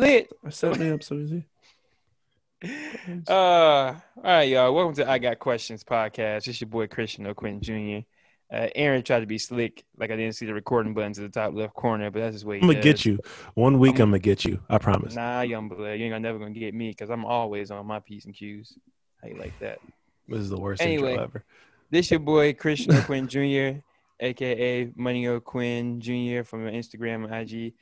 lit. I set me up so easy. Uh, all right, y'all. Welcome to I Got Questions podcast. It's your boy Christian O'Quinn Jr. Uh, Aaron tried to be slick, like I didn't see the recording button to the top left corner, but that's his way. I'm gonna get you. One week, I'm, I'm gonna get you. I promise. Nah, young blood, you ain't never gonna get me because I'm always on my p's and q's. How you like that? This is the worst anyway, intro ever. This your boy Christian O'Quinn Jr., aka Money O'Quinn Jr. from Instagram and IG.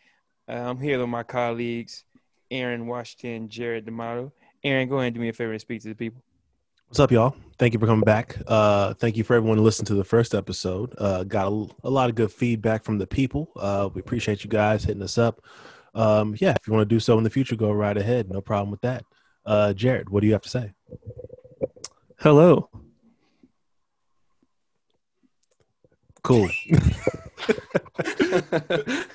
Uh, I'm here with my colleagues, Aaron Washington, Jared D'Amato. Aaron, go ahead and do me a favor and speak to the people. What's up, y'all? Thank you for coming back. Uh, thank you for everyone who listened to the first episode. Uh, got a, a, lot of good feedback from the people. Uh, we appreciate you guys hitting us up. Um, yeah, if you want to do so in the future, go right ahead. No problem with that. Uh, Jared, what do you have to say? Hello. Cool.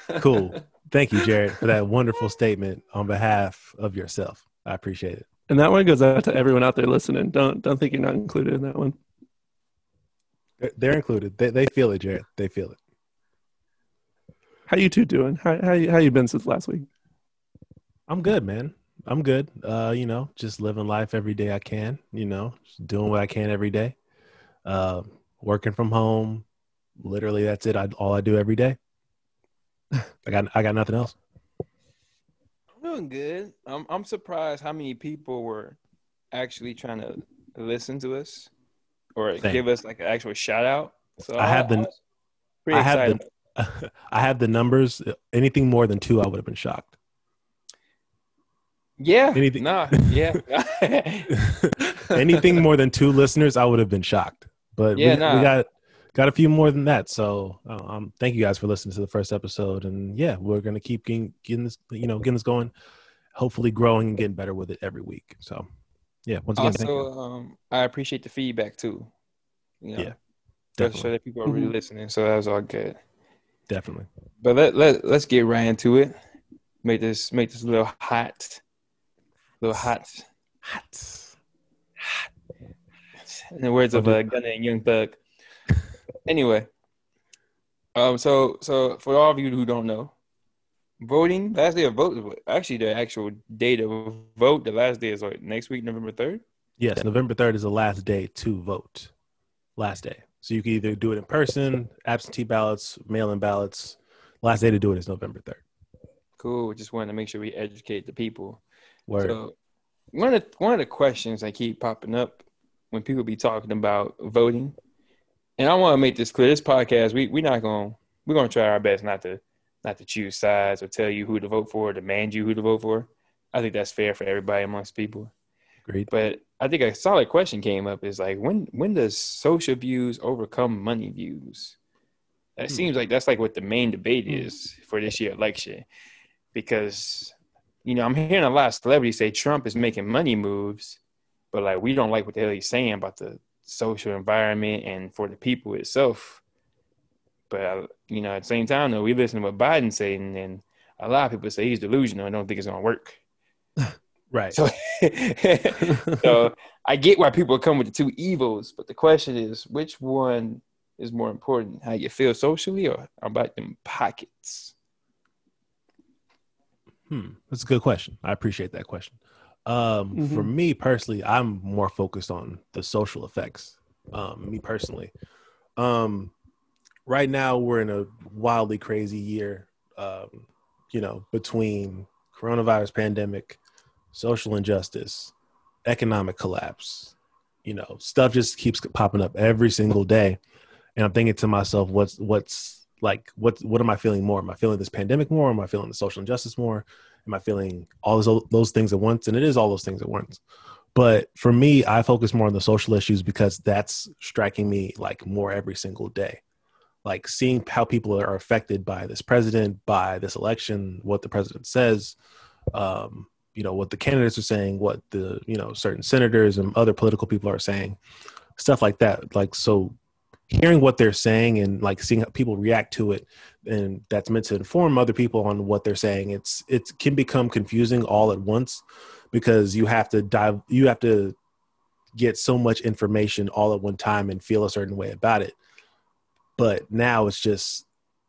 cool. Thank you, Jared, for that wonderful statement on behalf of yourself. I appreciate it. And that one goes out to everyone out there listening. Don't don't think you're not included in that one. They're included. They they feel it, Jared. They feel it. How you two doing? How how you, how you been since last week? I'm good, man. I'm good. Uh, you know, just living life every day I can. You know, just doing what I can every day. Uh, working from home. Literally, that's it. I, all I do every day. I got I got nothing else. I'm doing good. I'm I'm surprised how many people were actually trying to listen to us or Same. give us like an actual shout out. So I have the I have the I have the numbers. Anything more than two, I would have been shocked. Yeah. Anything? Nah. Yeah. anything more than two listeners, I would have been shocked. But yeah, we, nah. we got got a few more than that. So uh, um, thank you guys for listening to the first episode. And yeah, we're gonna keep getting, getting this, you know, getting this going. Hopefully, growing and getting better with it every week. So yeah, once again, also, um, I appreciate the feedback too. You know, yeah, definitely. show that people are really mm-hmm. listening. So that was all good. Definitely. But let let let's get right into it. Make this make this a little hot, little hot, hot, hot. In the words of uh, Gunna and Young Thug anyway, um, so so for all of you who don't know, voting last day of vote actually the actual date of vote the last day is like next week November third. Yes, November third is the last day to vote. Last day, so you can either do it in person, absentee ballots, mail-in ballots. Last day to do it is November third. Cool. Just wanted to make sure we educate the people. Word. So one of the, one of the questions that keep popping up when people be talking about voting and I want to make this clear. This podcast, we we're not going we're going to try our best not to not to choose sides or tell you who to vote for, or demand you who to vote for. I think that's fair for everybody amongst people. Great. But I think a solid question came up is like when when does social views overcome money views? That hmm. seems like that's like what the main debate hmm. is for this year election. Because, you know, I'm hearing a lot of celebrities say Trump is making money moves, but like we don't like what the hell he's saying about the social environment and for the people itself. But uh, you know, at the same time, though, we listen to what Biden's saying, and a lot of people say he's delusional and don't think it's gonna work. right. So, so I get why people come with the two evils, but the question is, which one is more important? How you feel socially, or about them pockets? Hmm, that's a good question. I appreciate that question. Um, mm-hmm. For me personally, I'm more focused on the social effects. Um, me personally, um, right now we're in a wildly crazy year. Um, you know, between coronavirus pandemic, social injustice, economic collapse. You know, stuff just keeps popping up every single day, and I'm thinking to myself, what's what's like what what am I feeling more? Am I feeling this pandemic more? Am I feeling the social injustice more? Am I feeling all those those things at once? And it is all those things at once. But for me, I focus more on the social issues because that's striking me like more every single day. Like seeing how people are affected by this president, by this election, what the president says, um, you know, what the candidates are saying, what the, you know, certain senators and other political people are saying, stuff like that. Like, so hearing what they're saying and like seeing how people react to it and that's meant to inform other people on what they're saying. It's it can become confusing all at once because you have to dive you have to get so much information all at one time and feel a certain way about it. But now it's just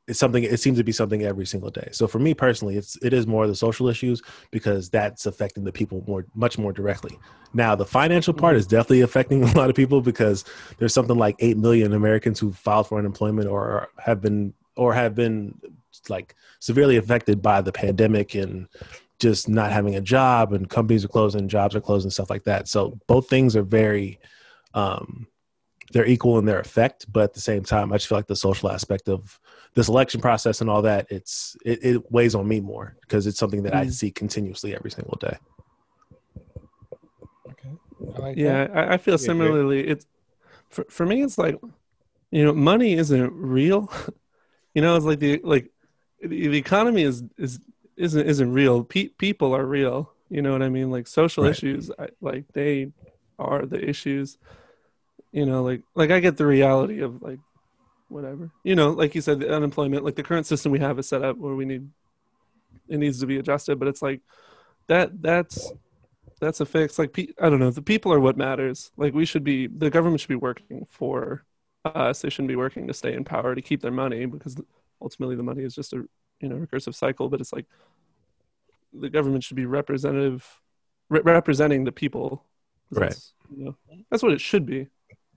it's something it seems to be something every single day. So for me personally it's it is more the social issues because that's affecting the people more much more directly. Now the financial part is definitely affecting a lot of people because there's something like 8 million americans who filed for unemployment or have been or have been like severely affected by the pandemic and just not having a job and companies are closing jobs are closing stuff like that. So both things are very um they're equal in their effect but at the same time i just feel like the social aspect of this election process and all that it's it, it weighs on me more because it's something that mm. i see continuously every single day. Okay. I like yeah I, I, feel similarly it's for, for me it's like you know money isn't real. You know it's like the like the economy is is isn't isn't real. Pe- people are real. You know what i mean? Like social right. issues I, like they are the issues you know like like i get the reality of like whatever. You know like you said the unemployment like the current system we have is set up where we need it needs to be adjusted but it's like that that's that's a fix. Like i don't know the people are what matters. Like we should be the government should be working for us. They shouldn't be working to stay in power to keep their money because ultimately the money is just a you know recursive cycle but it's like the government should be representative re- representing the people. Right. You know that's what it should be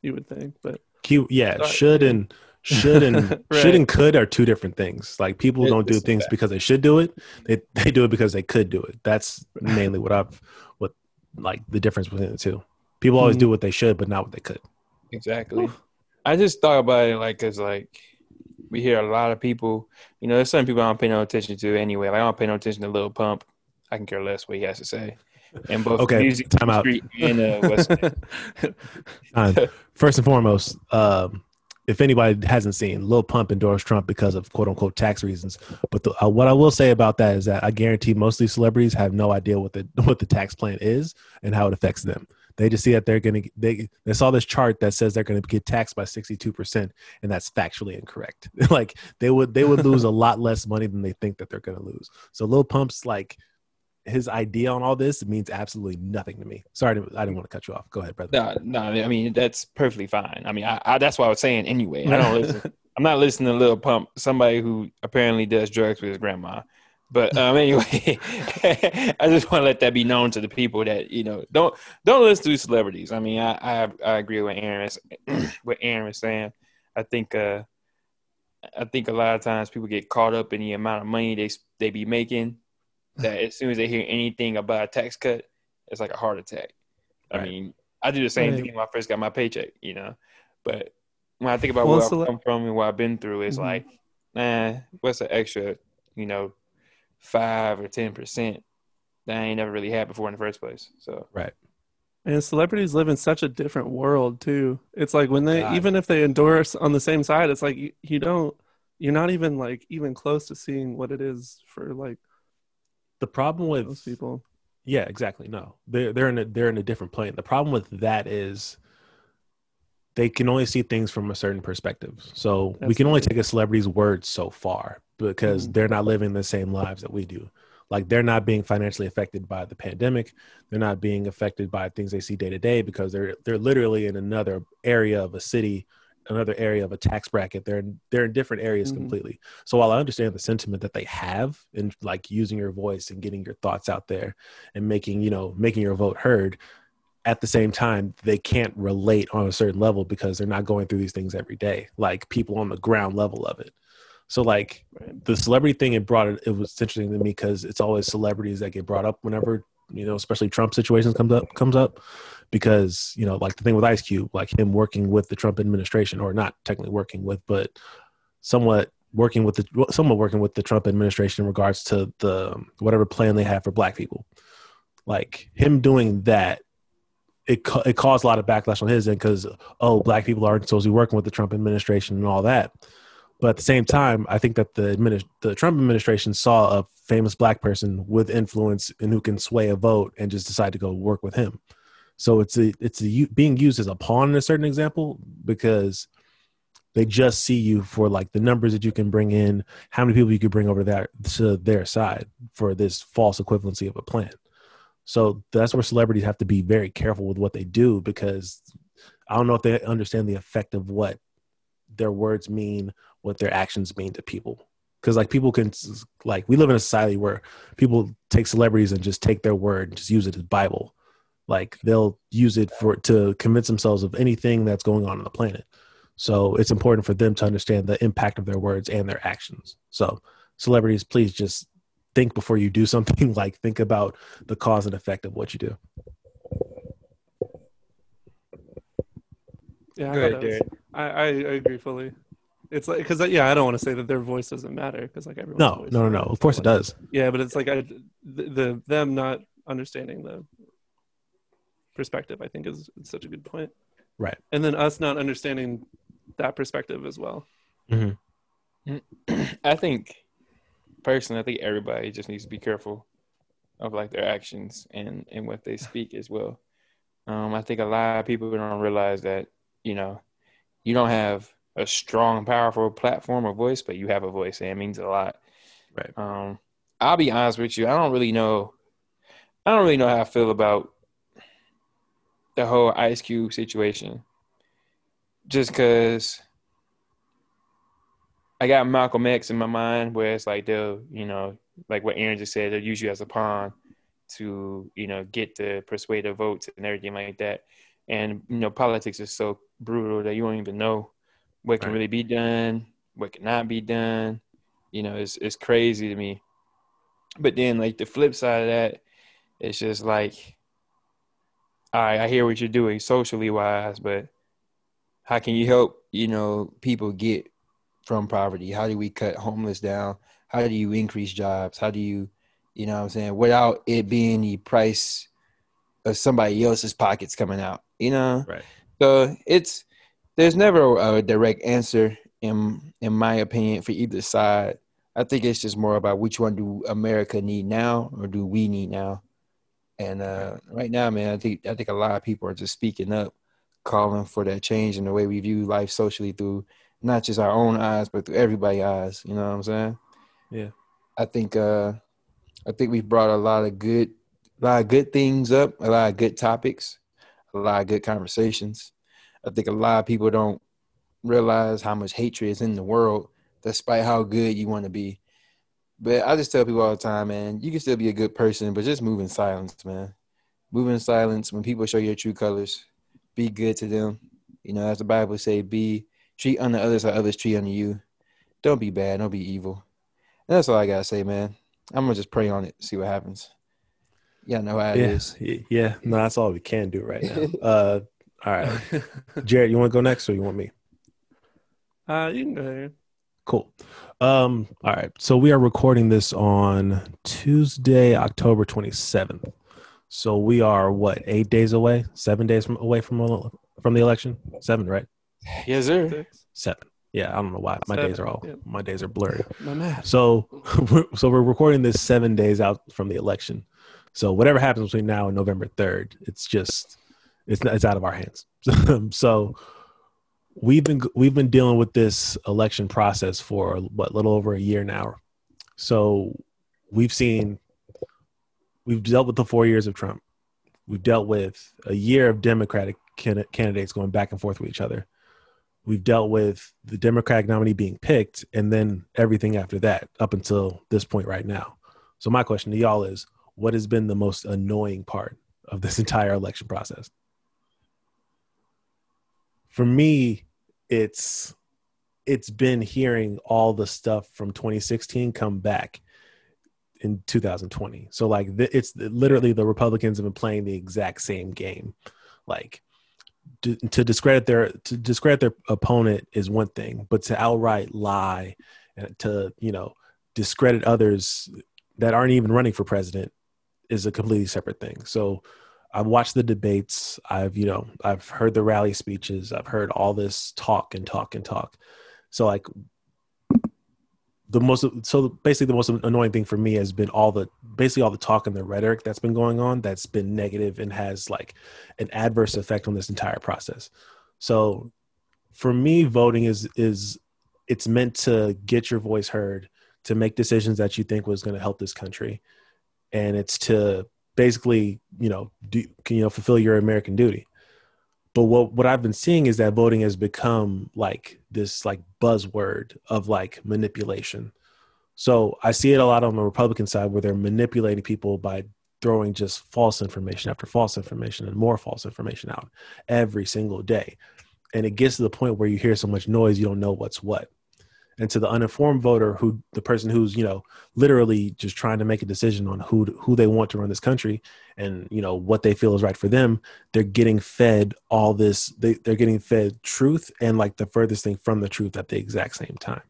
you would think but Q, yeah Sorry. should and should and right. should and could are two different things like people it, don't do things because they should do it they, they do it because they could do it that's mainly what i've what like the difference between the two people always mm-hmm. do what they should but not what they could exactly Oof. i just thought about it like because like we hear a lot of people. You know, there's some people I don't pay no attention to anyway. Like I don't pay no attention to Lil Pump. I can care less what he has to say. And both okay, music time out. and uh, um, First and foremost, um, if anybody hasn't seen, Lil Pump endorsed Trump because of quote unquote tax reasons. But the, uh, what I will say about that is that I guarantee most of these celebrities have no idea what the what the tax plan is and how it affects them. They just see that they're going to they they saw this chart that says they're going to get taxed by 62% and that's factually incorrect. like they would they would lose a lot less money than they think that they're going to lose. So Lil Pump's like his idea on all this means absolutely nothing to me. Sorry, to, I didn't want to cut you off. Go ahead, brother. No, no, I mean that's perfectly fine. I mean, I, I that's what I was saying anyway. I don't listen. I'm not listening to Lil Pump, somebody who apparently does drugs with his grandma. But um, anyway, I just want to let that be known to the people that you know don't don't listen to celebrities. I mean, I I, I agree with Aaron what Aaron was saying. I think uh, I think a lot of times people get caught up in the amount of money they they be making. That as soon as they hear anything about a tax cut, it's like a heart attack. I mean, I do the same right. thing when I first got my paycheck, you know. But when I think about well, where I've come from and what I've been through, it's mm-hmm. like, nah, what's the extra, you know, five or ten percent that I ain't never really had before in the first place. So right. And celebrities live in such a different world too. It's like when they God. even if they endorse on the same side, it's like you, you don't you're not even like even close to seeing what it is for like the problem with those people. Yeah, exactly. No, they're they're in a they're in a different plane. The problem with that is they can only see things from a certain perspective. So Absolutely. we can only take a celebrity's words so far because mm-hmm. they're not living the same lives that we do. Like they're not being financially affected by the pandemic. They're not being affected by things they see day to day because they're they're literally in another area of a city, another area of a tax bracket. They're in, they're in different areas mm-hmm. completely. So while I understand the sentiment that they have in like using your voice and getting your thoughts out there and making you know making your vote heard, at the same time they can't relate on a certain level because they're not going through these things every day like people on the ground level of it so like the celebrity thing, it brought it. It was interesting to me because it's always celebrities that get brought up whenever you know, especially Trump situations comes up comes up, because you know, like the thing with Ice Cube, like him working with the Trump administration, or not technically working with, but somewhat working with the somewhat working with the Trump administration in regards to the um, whatever plan they have for Black people. Like him doing that it it caused a lot of backlash on his end because oh black people aren't supposed to be working with the Trump administration and all that. But at the same time, I think that the administ- the Trump administration saw a famous black person with influence and who can sway a vote and just decide to go work with him. So it's a, it's a, being used as a pawn in a certain example because they just see you for like the numbers that you can bring in, how many people you could bring over there to their side for this false equivalency of a plan. So that's where celebrities have to be very careful with what they do because I don't know if they understand the effect of what their words mean what their actions mean to people because like people can like we live in a society where people take celebrities and just take their word and just use it as bible like they'll use it for to convince themselves of anything that's going on on the planet so it's important for them to understand the impact of their words and their actions so celebrities please just think before you do something like think about the cause and effect of what you do yeah I, ahead, I, I, I agree fully it's like because yeah, I don't want to say that their voice doesn't matter because like everyone. No, no, no, no. Of course it does. Yeah, but it's like I, the, the them not understanding the perspective. I think is, is, such a good point. Right. And then us not understanding that perspective as well. Mm-hmm. I think personally, I think everybody just needs to be careful of like their actions and and what they speak as well. Um, I think a lot of people don't realize that you know you don't have a strong, powerful platform or voice, but you have a voice and it means a lot. Right. Um, I'll be honest with you. I don't really know. I don't really know how I feel about the whole Ice Cube situation. Just because I got Malcolm X in my mind, where it's like they'll, you know, like what Aaron just said, they'll use you as a pawn to, you know, get the persuasive votes and everything like that. And you know, politics is so brutal that you don't even know what can right. really be done, what cannot be done. You know, it's it's crazy to me. But then like the flip side of that, it's just like, all right, I hear what you're doing socially wise, but how can you help, you know, people get from poverty? How do we cut homeless down? How do you increase jobs? How do you, you know what I'm saying, without it being the price of somebody else's pockets coming out, you know? Right. So it's there's never a direct answer in in my opinion for either side. I think it's just more about which one do America need now or do we need now. And uh, right now, man, I think I think a lot of people are just speaking up, calling for that change in the way we view life socially through not just our own eyes, but through everybody's eyes. You know what I'm saying? Yeah. I think uh, I think we've brought a lot of good, a lot of good things up, a lot of good topics, a lot of good conversations. I think a lot of people don't realize how much hatred is in the world, despite how good you want to be. But I just tell people all the time, man, you can still be a good person, but just move in silence, man. Move in silence when people show your true colors. Be good to them. You know, as the Bible say, be treat unto others how others treat unto you. Don't be bad. Don't be evil. And that's all I gotta say, man. I'm gonna just pray on it, see what happens. Yeah, no, how it yeah, is. Yeah, no, that's all we can do right now. uh, all right. Jared, you want to go next or you want me? Uh, you can go ahead. Cool. Um, all right. So we are recording this on Tuesday, October 27th. So we are what, eight days away, seven days from away from from the election? Seven, right? Yes, sir. Seven. Yeah, I don't know why my seven. days are all my days are blurry. My math. So, so we're recording this seven days out from the election. So whatever happens between now and November third, it's just it's it's out of our hands. so we've been we've been dealing with this election process for what little over a year now. So we've seen we've dealt with the four years of Trump. We've dealt with a year of Democratic candidates going back and forth with each other. We've dealt with the Democratic nominee being picked, and then everything after that, up until this point right now. So my question to y'all is: What has been the most annoying part of this entire election process? for me, it's it's been hearing all the stuff from 2016 come back in 2020. So like it's literally the Republicans have been playing the exact same game. Like to, discredit their to discredit their opponent is one thing, but to outright lie and to you know discredit others that aren't even running for president is a completely separate thing. So I've watched the debates. I've, you know, I've heard the rally speeches. I've heard all this talk and talk and talk. So like the most so basically the most annoying thing for me has been all the basically all the talk and the rhetoric that's been going on that's been negative and has like an adverse effect on this entire process. So for me voting is is it's meant to get your voice heard, to make decisions that you think was going to help this country. And it's to basically, you know, do, you know, fulfill your American duty. but what what I've been seeing is that voting has become like this like buzzword of like manipulation. So I see it a lot on the Republican side where they're manipulating people by throwing just false information after false information and more false information out every single day. And it gets to the point where you hear so much noise you don't know what's what and to the uninformed voter who the person who's you know literally just trying to make a decision on who who they want to run this country and you know what they feel is right for them they're getting fed all this they, they're getting fed truth and like the furthest thing from the truth at the exact same time.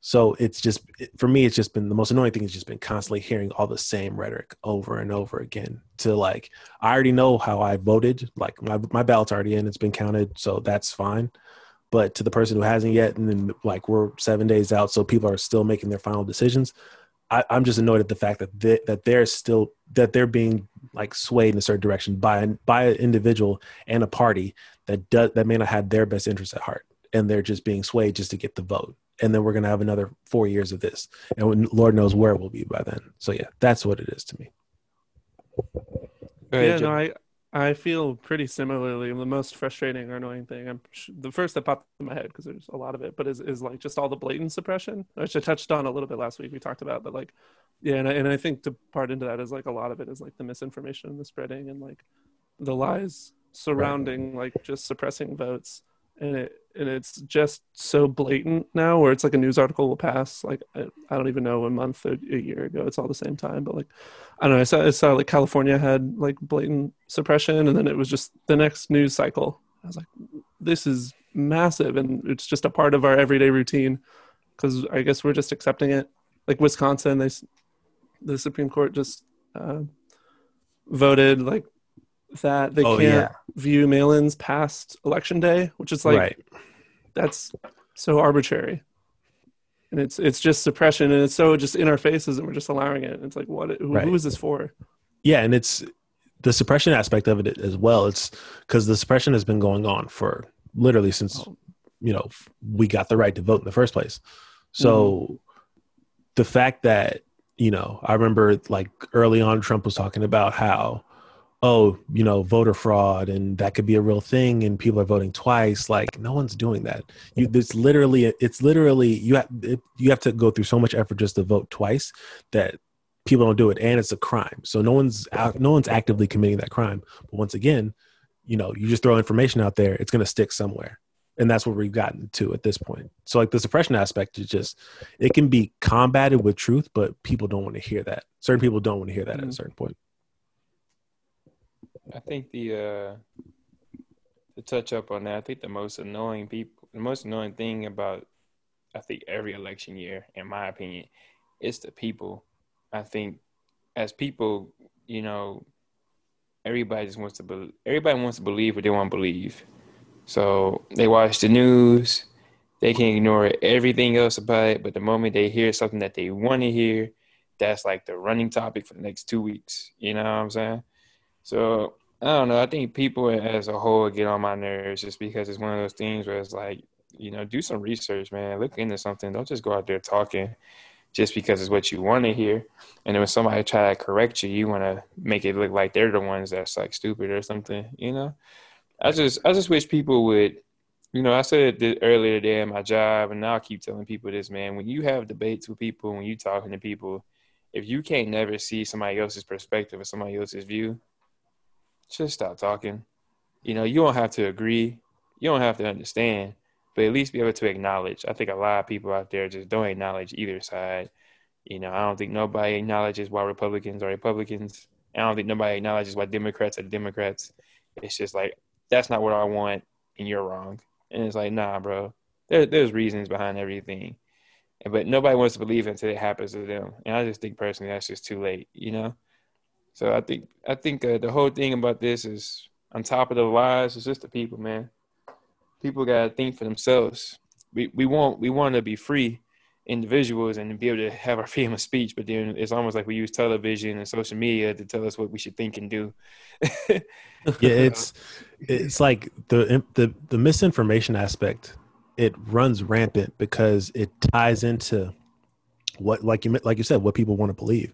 So it's just for me it's just been the most annoying thing has just been constantly hearing all the same rhetoric over and over again to like i already know how i voted like my, my ballot's already in it's been counted so that's fine but to the person who hasn't yet, and then like we're seven days out, so people are still making their final decisions. I, am just annoyed at the fact that they, that they're still that they're being like swayed in a certain direction by by an individual and a party that does that may not have their best interests at heart, and they're just being swayed just to get the vote. And then we're gonna have another four years of this, and Lord knows where we'll be by then. So yeah, that's what it is to me. yeah, no, I I feel pretty similarly. The most frustrating or annoying thing, I'm the first that popped in my head because there's a lot of it, but is is like just all the blatant suppression, which I touched on a little bit last week. We talked about, but like, yeah, and I, and I think to part into that is like a lot of it is like the misinformation and the spreading and like the lies surrounding right. like just suppressing votes, and it and it's just so blatant now where it's like a news article will pass like i, I don't even know a month or a year ago it's all the same time but like i don't know i saw, I saw like california had like blatant suppression and then it was just the next news cycle. I was like this is massive and it's just a part of our everyday routine because i guess we're just accepting it. Like wisconsin they the supreme court just uh, voted like that they oh, can't yeah. view mail-ins past election day, which is like right that's so arbitrary and it's it's just suppression and it's so just in our faces and we're just allowing it it's like what who, right. who is this for yeah and it's the suppression aspect of it as well it's because the suppression has been going on for literally since oh. you know we got the right to vote in the first place so mm-hmm. the fact that you know i remember like early on trump was talking about how oh, you know, voter fraud and that could be a real thing and people are voting twice. Like no one's doing that. You it's literally it's literally you have you have to go through so much effort just to vote twice that people don't do it and it's a crime. So no one's out, no one's actively committing that crime. But once again, you know, you just throw information out there, it's going to stick somewhere. And that's what we've gotten to at this point. So like the suppression aspect is just it can be combated with truth, but people don't want to hear that. Certain people don't want to hear that at a mm-hmm. certain point. I think the uh to touch up on that, I think the most annoying people, the most annoying thing about, I think every election year, in my opinion, is the people. I think as people, you know, everybody just wants to be, everybody wants to believe what they want to believe. So they watch the news, they can ignore everything else about it, but the moment they hear something that they want to hear, that's like the running topic for the next two weeks. You know what I'm saying? So I don't know. I think people as a whole get on my nerves just because it's one of those things where it's like, you know, do some research, man. Look into something. Don't just go out there talking just because it's what you want to hear. And then when somebody try to correct you, you want to make it look like they're the ones that's like stupid or something. You know, I just I just wish people would. You know, I said it earlier today in my job, and now I keep telling people this, man. When you have debates with people, when you talking to people, if you can't never see somebody else's perspective or somebody else's view, just stop talking. You know, you don't have to agree, you don't have to understand, but at least be able to acknowledge. I think a lot of people out there just don't acknowledge either side. You know, I don't think nobody acknowledges why Republicans are Republicans. I don't think nobody acknowledges why Democrats are Democrats. It's just like that's not what I want, and you're wrong. And it's like, nah, bro. There, there's reasons behind everything, but nobody wants to believe until it happens to them. And I just think personally that's just too late. You know. So I think I think uh, the whole thing about this is on top of the lies, it's just the people, man. People gotta think for themselves. We we want we want to be free individuals and be able to have our freedom of speech, but then it's almost like we use television and social media to tell us what we should think and do. yeah, it's it's like the the the misinformation aspect. It runs rampant because it ties into what, like you like you said, what people want to believe.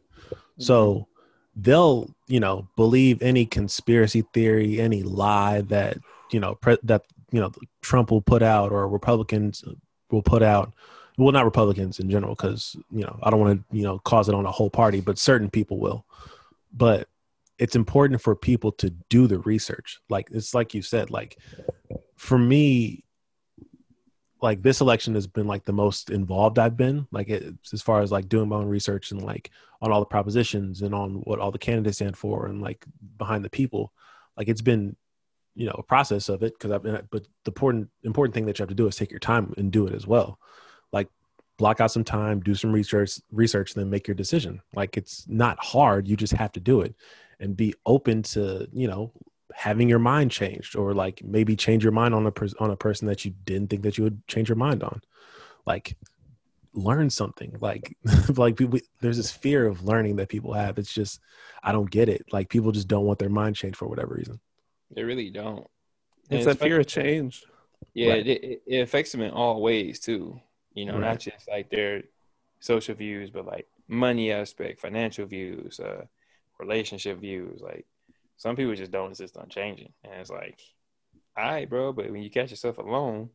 So mm-hmm they'll you know believe any conspiracy theory any lie that you know pre- that you know Trump will put out or Republicans will put out. Well, not Republicans in general, because you know I don't want to you know cause it on a whole party, but certain people will. But it's important for people to do the research. Like it's like you said, like for me, like this election has been like the most involved I've been, like it, as far as like doing my own research and like on all the propositions and on what all the candidates stand for and like behind the people. Like it's been, you know, a process of it because I've been, but the important important thing that you have to do is take your time and do it as well. Like block out some time, do some research, research, then make your decision. Like it's not hard. You just have to do it and be open to you know having your mind changed or like maybe change your mind on a per- on a person that you didn't think that you would change your mind on. Like learn something. Like like people, there's this fear of learning that people have. It's just i don't get it. Like people just don't want their mind changed for whatever reason. They really don't. It's a fear of change. Yeah right. it, it affects them in all ways too. You know right. not just like their social views but like money aspect financial views uh relationship views. Like some people just don't insist on changing. And it's like, all right, bro, but when you catch yourself alone,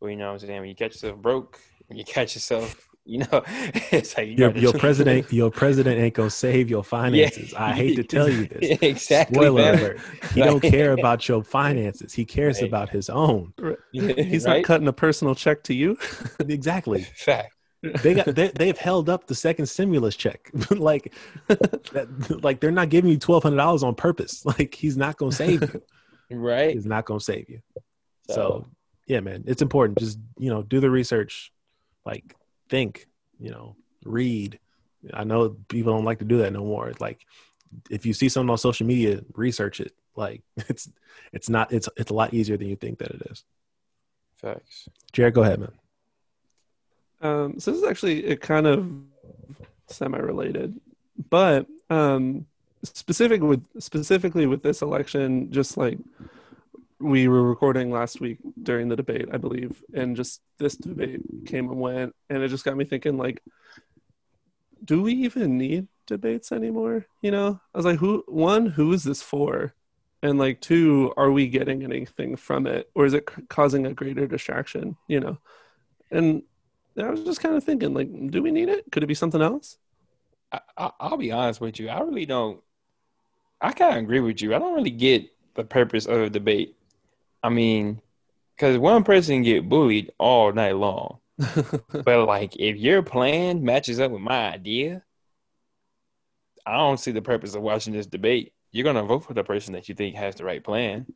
well, you know what I'm saying? When you catch yourself broke, when you catch yourself, you know, it's like you your, your president, your president ain't gonna save your finances. Yeah. I hate to tell you this. exactly. Spoiler alert. He don't care about your finances. He cares right. about his own. He's right? not cutting a personal check to you. exactly. Fact they got they, they've held up the second stimulus check. Like that, like they're not giving you $1200 on purpose. Like he's not gonna save you. Right. He's not gonna save you. So, so yeah man it's important. Just you know do the research. Like think you know read. I know people don't like to do that no more. Like if you see something on social media research it. Like it's it's not it's it's a lot easier than you think that it is. Facts. Jared go ahead man um, so this is actually it kind of semi-related, but um, specific with specifically with this election, just like we were recording last week during the debate, I believe, and just this debate came and went, and it just got me thinking, like, do we even need debates anymore? You know, I was like, who? One, who is this for? And like, two, are we getting anything from it, or is it causing a greater distraction? You know, and I was just kind of thinking, like, do we need it? Could it be something else? I, will be honest with you. I really don't. I kind of agree with you. I don't really get the purpose of a debate. I mean, because one person get bullied all night long, but like if your plan matches up with my idea, I don't see the purpose of watching this debate. You're gonna vote for the person that you think has the right plan.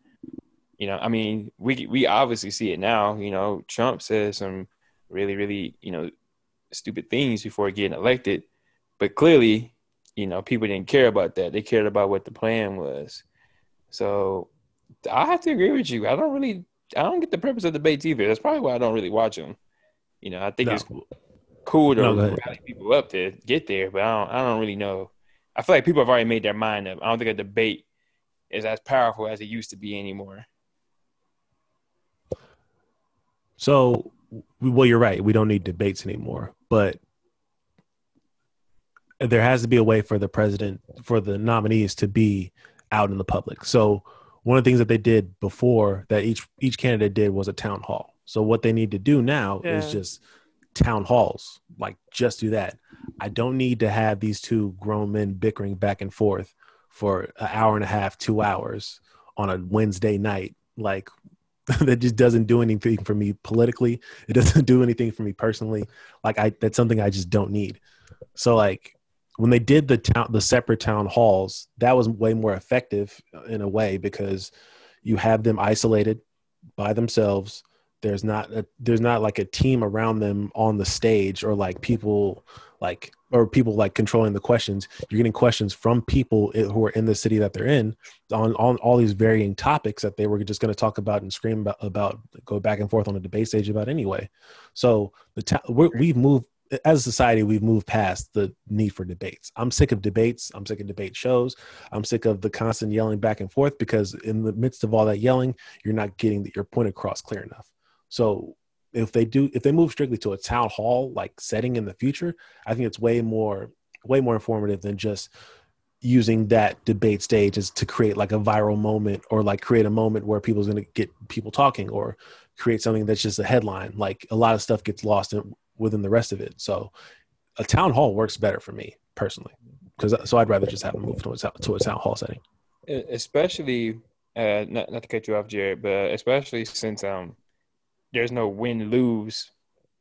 You know, I mean, we we obviously see it now. You know, Trump says some really, really, you know, stupid things before getting elected. But clearly, you know, people didn't care about that. They cared about what the plan was. So I have to agree with you. I don't really, I don't get the purpose of debates either. That's probably why I don't really watch them. You know, I think no. it's cool to no, rally people up to get there, but I don't, I don't really know. I feel like people have already made their mind up. I don't think a debate is as powerful as it used to be anymore. So well, you're right. We don't need debates anymore, but there has to be a way for the president, for the nominees to be out in the public. So one of the things that they did before that each each candidate did was a town hall. So what they need to do now yeah. is just town halls. Like just do that. I don't need to have these two grown men bickering back and forth for an hour and a half, two hours on a Wednesday night. Like that just doesn't do anything for me politically. It doesn't do anything for me personally. Like I, that's something I just don't need. So like when they did the town, the separate town halls, that was way more effective uh, in a way because you have them isolated by themselves. There's not a, there's not like a team around them on the stage or like people like or people like controlling the questions you're getting questions from people who are in the city that they're in on, on all these varying topics that they were just going to talk about and scream about, about go back and forth on a debate stage about anyway. So the ta- we've moved as a society we've moved past the need for debates. I'm sick of debates. I'm sick of debate shows. I'm sick of the constant yelling back and forth because in the midst of all that yelling you're not getting your point across clear enough. So if they do if they move strictly to a town hall like setting in the future i think it's way more way more informative than just using that debate stage as to create like a viral moment or like create a moment where people's going to get people talking or create something that's just a headline. Like a lot of stuff gets lost in, within the rest of it. So a town hall works better for me personally because so I'd rather just have them move to a, to a town hall setting. Especially, uh, not not to cut you off, Jared, but especially since um, there's no win lose,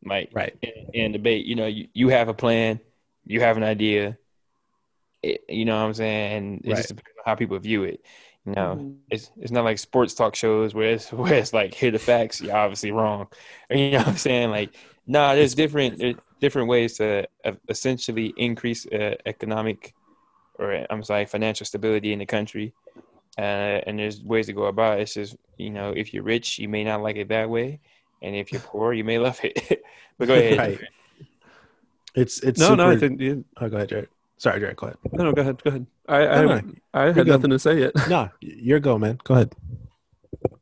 like right in, in debate. You know, you, you have a plan, you have an idea, it, you know what I'm saying? And it right. just depends on how people view it. You know, mm-hmm. it's it's not like sports talk shows where it's where it's like here the facts, you're obviously wrong. You know what I'm saying? Like, nah, there's different there's different ways to uh, essentially increase uh, economic or I'm sorry, financial stability in the country. Uh, and there's ways to go about it. It's just you know, if you're rich, you may not like it that way, and if you're poor, you may love it. but go ahead. Right. It's it's no super... no. I think you... oh, go ahead, Jared. Sorry, Jared. Go ahead. No, no, go ahead. Go ahead. I I, no, I had nothing to say yet. no, your go, man. Go ahead.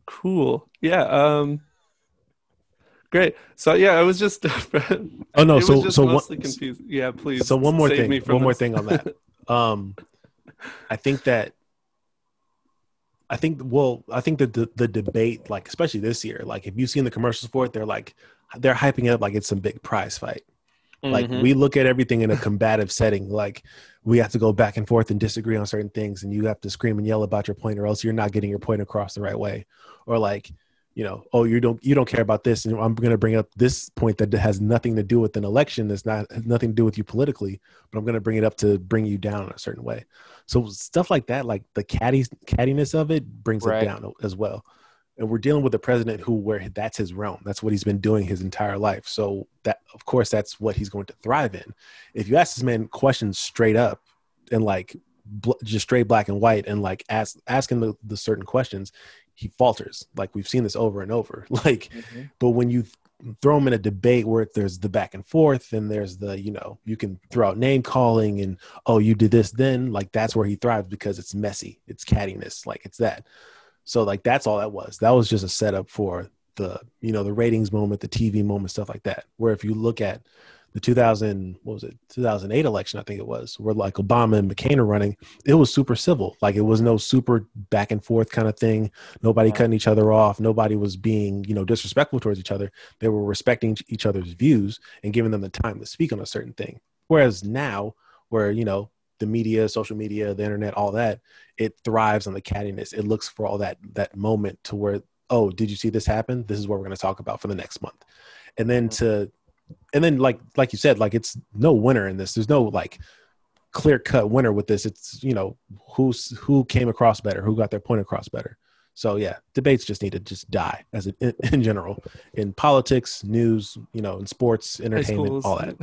Cool. Yeah. Um. Great. So yeah, I was just. oh no! So so mostly one, confused. Yeah, please. So one more thing. one this. more thing on that. Um, I think that. I think well, I think that the, the debate, like especially this year, like if you've seen the commercials for it, they're like they're hyping it up like it's some big prize fight. Like mm-hmm. we look at everything in a combative setting. Like we have to go back and forth and disagree on certain things, and you have to scream and yell about your point, or else you're not getting your point across the right way. Or like, you know, oh, you don't you don't care about this, and I'm going to bring up this point that has nothing to do with an election. That's not has nothing to do with you politically, but I'm going to bring it up to bring you down in a certain way. So stuff like that, like the catty cattiness of it, brings right. it down as well and we're dealing with a president who where that's his realm that's what he's been doing his entire life so that of course that's what he's going to thrive in if you ask this man questions straight up and like bl- just straight black and white and like ask asking the, the certain questions he falters like we've seen this over and over like mm-hmm. but when you throw him in a debate where there's the back and forth and there's the you know you can throw out name calling and oh you did this then like that's where he thrives because it's messy it's cattiness like it's that so like that's all that was. That was just a setup for the you know the ratings moment, the TV moment, stuff like that. Where if you look at the 2000 what was it 2008 election I think it was where like Obama and McCain are running, it was super civil. Like it was no super back and forth kind of thing. Nobody yeah. cutting each other off. Nobody was being you know disrespectful towards each other. They were respecting each other's views and giving them the time to speak on a certain thing. Whereas now, where you know the media, social media, the internet, all that, it thrives on the cattiness. It looks for all that that moment to where, oh, did you see this happen? This is what we're going to talk about for the next month, and then to, and then like like you said, like it's no winner in this. There's no like clear cut winner with this. It's you know who's who came across better, who got their point across better. So yeah, debates just need to just die as a, in, in, general in politics, news, you know, in sports, entertainment, all that.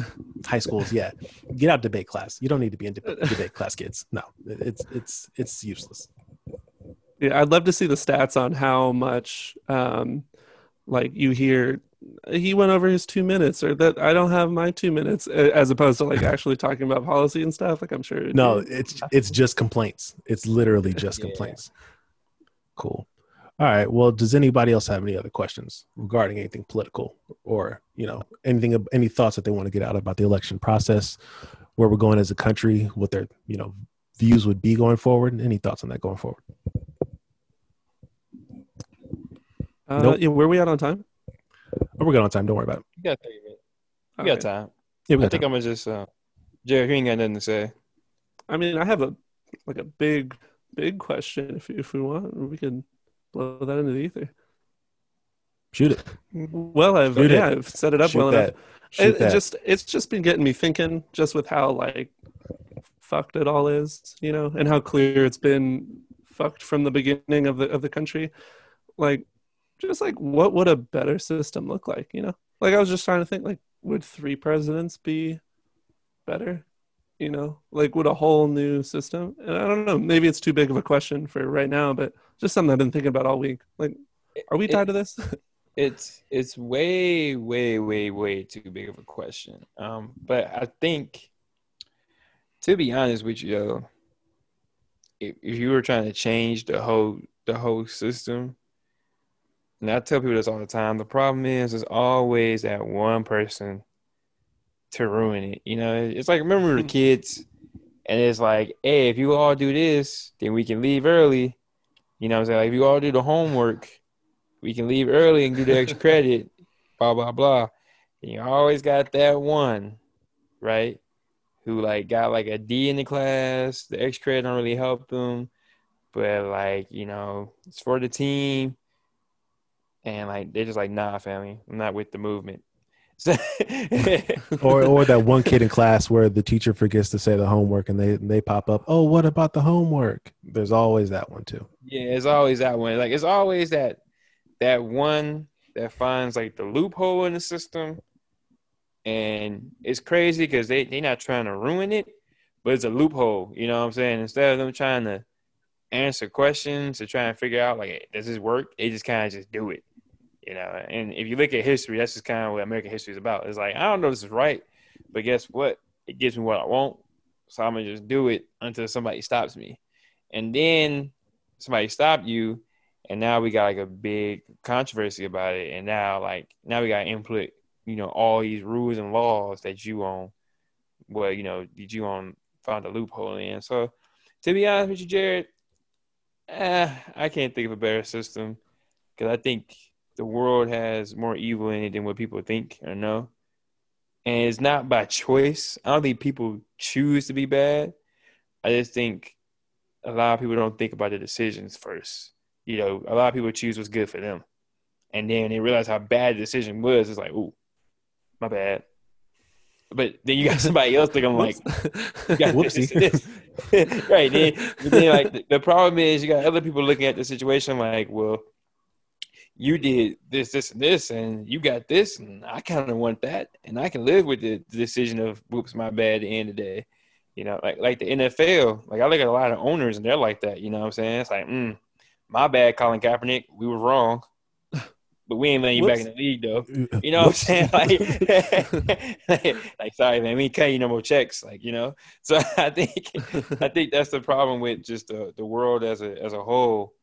High schools, yeah. Get out debate class. You don't need to be in de- debate class, kids. No, it's it's it's useless. Yeah, I'd love to see the stats on how much, um, like you hear, he went over his two minutes, or that I don't have my two minutes, as opposed to like actually talking about policy and stuff. Like I'm sure. No, it's it's just complaints. It's literally just yeah. complaints. Cool. All right. Well, does anybody else have any other questions regarding anything political or, you know, anything, any thoughts that they want to get out about the election process, where we're going as a country, what their, you know, views would be going forward? Any thoughts on that going forward? Uh, nope. Yeah, where are we at on time? Oh, we're good on time. Don't worry about it. You got 30 minutes. We got time. Yeah, we got I think time. I'm gonna just, uh, Jared, you ain't got nothing to say. I mean, I have a like a big big question. If if we want, we can blow that into the ether. Shoot it. Well, I've Shoot yeah, it. I've set it up Shoot well that. enough. It, it just it's just been getting me thinking, just with how like fucked it all is, you know, and how clear it's been fucked from the beginning of the of the country. Like, just like what would a better system look like, you know? Like I was just trying to think, like, would three presidents be better? you know like would a whole new system and i don't know maybe it's too big of a question for right now but just something i've been thinking about all week like are we tied it, to this it's it's way way way way too big of a question um but i think to be honest with you if, if you were trying to change the whole the whole system and i tell people this all the time the problem is there's always that one person to ruin it. You know, it's like remember we were kids and it's like, hey, if you all do this, then we can leave early. You know what I'm saying? Like if you all do the homework, we can leave early and do the extra credit, blah blah blah. And you always got that one, right? Who like got like a D in the class. The extra credit don't really help them, but like you know, it's for the team. And like they're just like, nah, family, I'm not with the movement. or or that one kid in class where the teacher forgets to say the homework and they and they pop up. Oh, what about the homework? There's always that one too. Yeah, it's always that one. Like it's always that that one that finds like the loophole in the system, and it's crazy because they they're not trying to ruin it, but it's a loophole. You know what I'm saying? Instead of them trying to answer questions to try and figure out like does this work, they just kind of just do it. You know, and if you look at history, that's just kind of what American history is about. It's like I don't know this is right, but guess what? It gives me what I want, so I'm gonna just do it until somebody stops me, and then somebody stopped you, and now we got like a big controversy about it, and now like now we got input, you know, all these rules and laws that you on, well, you know, did you on found a loophole in. So, to be honest with you, Jared, eh, I can't think of a better system because I think the world has more evil in it than what people think or know. And it's not by choice. I don't think people choose to be bad. I just think a lot of people don't think about the decisions first. You know, a lot of people choose what's good for them. And then they realize how bad the decision was. It's like, ooh, my bad. But then you got somebody else looking like, whoopsie. This, this. right. Then, then like the, the problem is you got other people looking at the situation like, well, you did this, this, and this, and you got this, and I kind of want that, and I can live with the decision of whoops, my bad. At the end of the day, you know, like like the NFL, like I look at a lot of owners, and they're like that. You know what I'm saying? It's like, mm, my bad, Colin Kaepernick, we were wrong, but we ain't letting you Whoops. back in the league though. You know Whoops. what I'm saying? Like, like, sorry, man, we ain't cutting you no more checks. Like, you know. So I think I think that's the problem with just the the world as a as a whole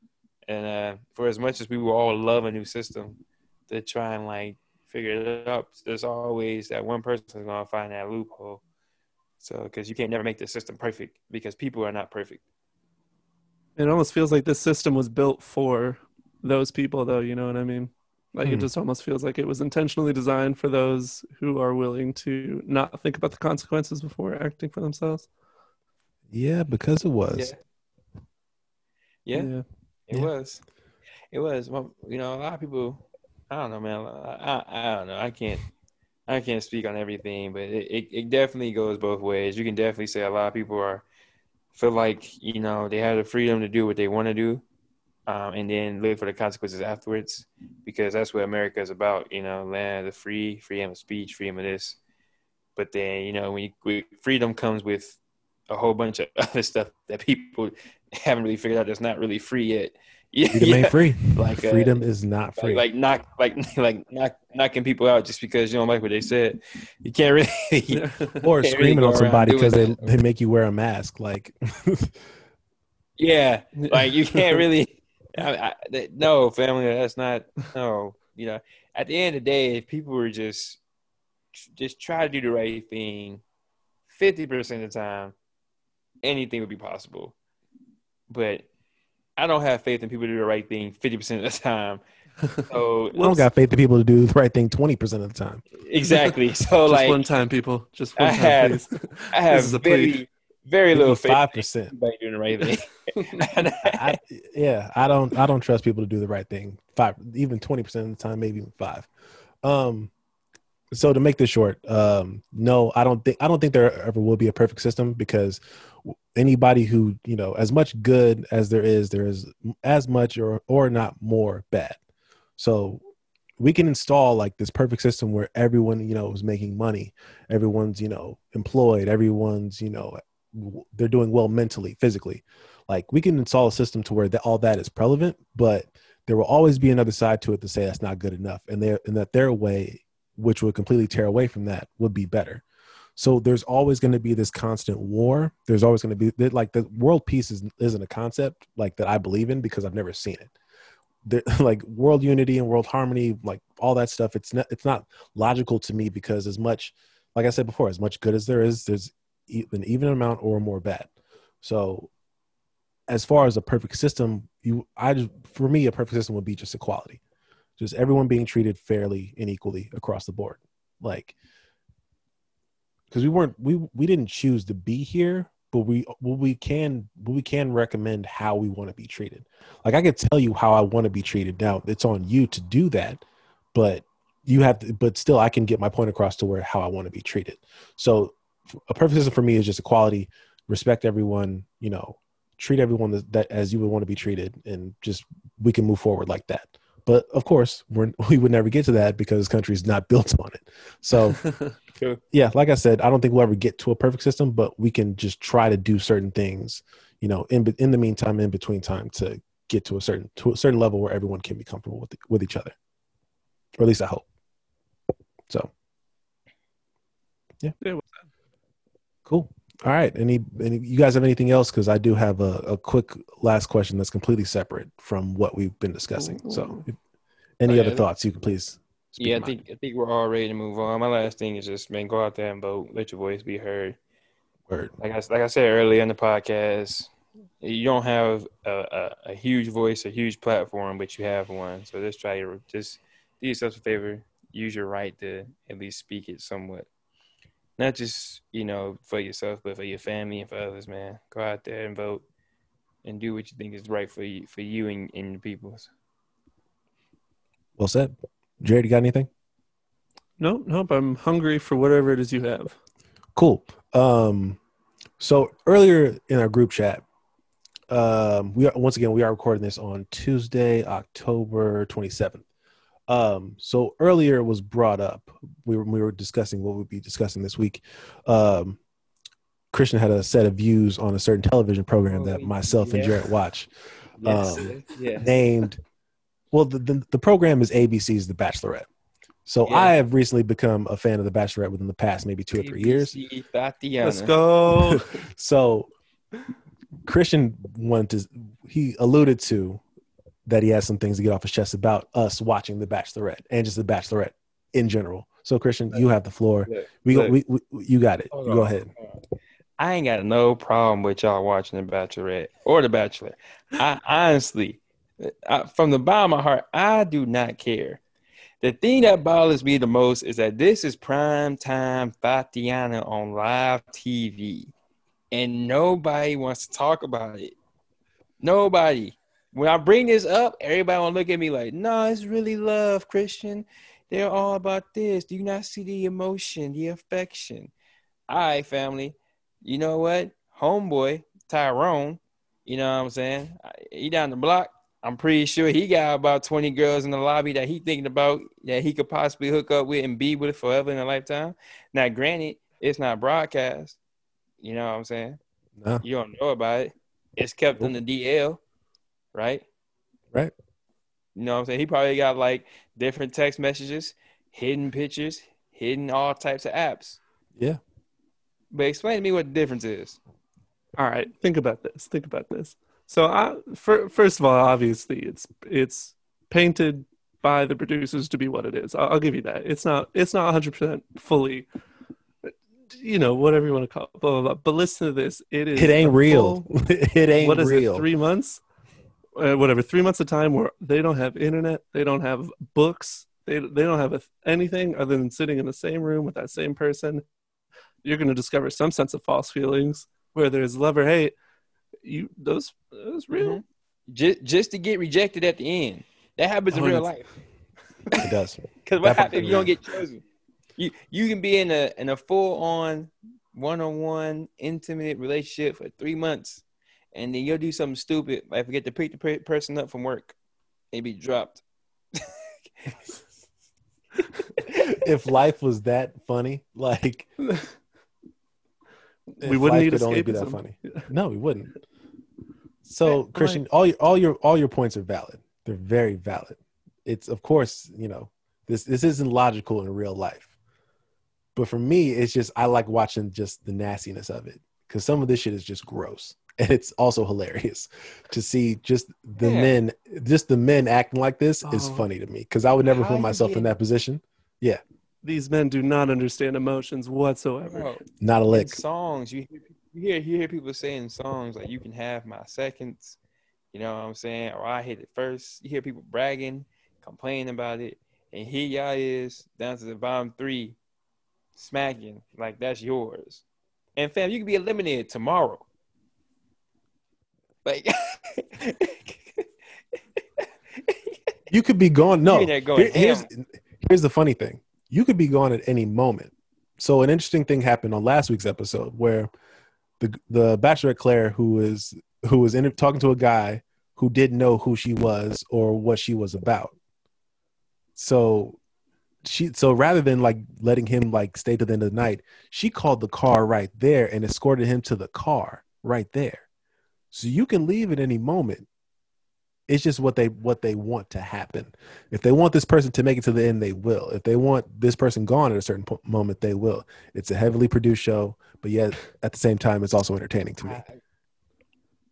and uh, for as much as we will all love a new system, to try and like figure it out, there's always that one person is gonna find that loophole. So, because you can't never make the system perfect because people are not perfect. It almost feels like this system was built for those people, though. You know what I mean? Like hmm. it just almost feels like it was intentionally designed for those who are willing to not think about the consequences before acting for themselves. Yeah, because it was. Yeah. yeah. yeah. It yeah. was. It was. Well, you know, a lot of people. I don't know, man. I, I, I don't know. I can't. I can't speak on everything, but it, it, it definitely goes both ways. You can definitely say a lot of people are feel like you know they have the freedom to do what they want to do, um, and then live for the consequences afterwards, because that's what America is about. You know, land of the free, freedom of speech, freedom of this. But then you know when you, freedom comes with a whole bunch of other stuff that people haven't really figured out that's not really free yet. Yeah, freedom ain't free. Like uh, freedom uh, is not free. Like, like knock, like like knock, knocking people out just because you don't like what they said. You can't really. or screaming really on somebody because they they make you wear a mask. Like. yeah, like you can't really. I, I, no, family. That's not. No, you know. At the end of the day, if people were just just try to do the right thing, fifty percent of the time, anything would be possible but I don't have faith in people to do the right thing 50% of the time. So I don't got faith in people to do the right thing 20% of the time. Exactly. So Just like one time, people. Just one I time, have, please. I have very, very little faith. Five percent by doing the right thing. I, yeah, I don't. I don't trust people to do the right thing. Five, even twenty percent of the time, maybe even five. Um, so to make this short, um, no, I don't think I don't think there ever will be a perfect system because anybody who you know as much good as there is there is as much or or not more bad. So we can install like this perfect system where everyone you know is making money. Everyone's you know employed. Everyone's you know they're doing well mentally physically. Like we can install a system to where that all that is relevant but there will always be another side to it to say that's not good enough and there and that their way which would completely tear away from that would be better so there's always going to be this constant war. There's always going to be like the world peace is, isn't a concept like that I believe in because I've never seen it. Like world unity and world harmony, like all that stuff, it's not it's not logical to me because as much, like I said before, as much good as there is, there's an even amount or more bad. So, as far as a perfect system, you I just for me a perfect system would be just equality, just everyone being treated fairly and equally across the board, like because we weren't we we didn't choose to be here but we well, we can we can recommend how we want to be treated. Like i could tell you how i want to be treated. Now it's on you to do that but you have to but still i can get my point across to where how i want to be treated. So a perfect system for me is just equality respect everyone you know treat everyone that, that as you would want to be treated and just we can move forward like that. But of course, we're, we would never get to that because country is not built on it. So, yeah, like I said, I don't think we'll ever get to a perfect system, but we can just try to do certain things, you know, in in the meantime, in between time, to get to a certain to a certain level where everyone can be comfortable with with each other, or at least I hope. So, yeah, yeah cool. All right. Any, any you guys have anything else? Because I do have a, a quick last question that's completely separate from what we've been discussing. So, if, any oh, other thoughts you can please. Yeah, I think I think we're all ready to move on. My last thing is just man, go out there and vote. Let your voice be heard. Word. Like I like I said earlier in the podcast, you don't have a, a, a, huge voice, a huge platform, but you have one. So just try to just do yourself a favor. Use your right to at least speak it somewhat not just you know for yourself, but for your family and for others. Man, go out there and vote, and do what you think is right for you, for you and, and the peoples. Well said, Jared. You got anything? No, nope. I'm hungry for whatever it is you have. Cool. Um, so earlier in our group chat, um, we are once again we are recording this on Tuesday, October 27th. Um, so earlier was brought up. We were we were discussing what we'd be discussing this week. Um, Christian had a set of views on a certain television program that oh, myself yeah. and Jared watch. Yes. Um, yes. Named, well, the, the, the program is ABC's The Bachelorette. So yeah. I have recently become a fan of The Bachelorette within the past maybe two or three years. Let's go. so Christian wanted to, he alluded to that he has some things to get off his chest about us watching The Bachelorette and just The Bachelorette in general. So, Christian, you have the floor. we go. We, we, you got it. go ahead. I ain't got no problem with y'all watching The Bachelorette or The Bachelor. I honestly, I, from the bottom of my heart, I do not care. The thing that bothers me the most is that this is prime time Thotiana on live TV, and nobody wants to talk about it. Nobody when I bring this up, everybody will look at me like, no, it's really love, Christian. They're all about this. Do you not see the emotion, the affection? All right, family. You know what? Homeboy, Tyrone, you know what I'm saying? He down the block. I'm pretty sure he got about 20 girls in the lobby that he thinking about that he could possibly hook up with and be with forever in a lifetime. Now, granted, it's not broadcast. You know what I'm saying? No. You don't know about it. It's kept in the DL right? Right. You know what I'm saying? He probably got like different text messages, hidden pictures, hidden all types of apps. Yeah. But explain to me what the difference is. All right, think about this. Think about this. So, I, for, first of all, obviously, it's it's painted by the producers to be what it is. I'll, I'll give you that. It's not it's not 100 percent fully, you know, whatever you want to call it. Blah, blah, blah. But listen to this. It is. It ain't real. Full, it ain't what is real. It, three months uh, whatever three months of time where they don't have internet, they don't have books, they they don't have a, anything other than sitting in the same room with that same person. You're going to discover some sense of false feelings, where there's love or hate. You those those real. Mm-hmm. Just just to get rejected at the end. That happens in oh, real life. It does. Because what happens if you don't get chosen? You you can be in a in a full on one on one intimate relationship for three months and then you'll do something stupid, like forget to pick the person up from work and be dropped. if life was that funny, like we wouldn't need could only be that funny. No, we wouldn't. So, Christian, all your all your all your points are valid. They're very valid. It's of course, you know, this this isn't logical in real life. But for me, it's just I like watching just the nastiness of it because some of this shit is just gross and it's also hilarious to see just the yeah. men just the men acting like this oh. is funny to me because i would never put myself in that position yeah these men do not understand emotions whatsoever. Bro, Not a lick. songs, you hear, you hear you hear people saying songs like "You can have my seconds," you know what I'm saying, or "I hit it first. You hear people bragging, complaining about it, and here y'all is down to the bottom three, smacking like that's yours. And fam, you can be eliminated tomorrow. Like, You could be gone. No, You in there going here's here's the funny thing. You could be gone at any moment. So an interesting thing happened on last week's episode where the the bachelorette Claire, who was who was in, talking to a guy who didn't know who she was or what she was about. So she so rather than like letting him like stay to the end of the night, she called the car right there and escorted him to the car right there. So you can leave at any moment it's just what they what they want to happen. If they want this person to make it to the end they will. If they want this person gone at a certain po- moment they will. It's a heavily produced show but yet at the same time it's also entertaining to me.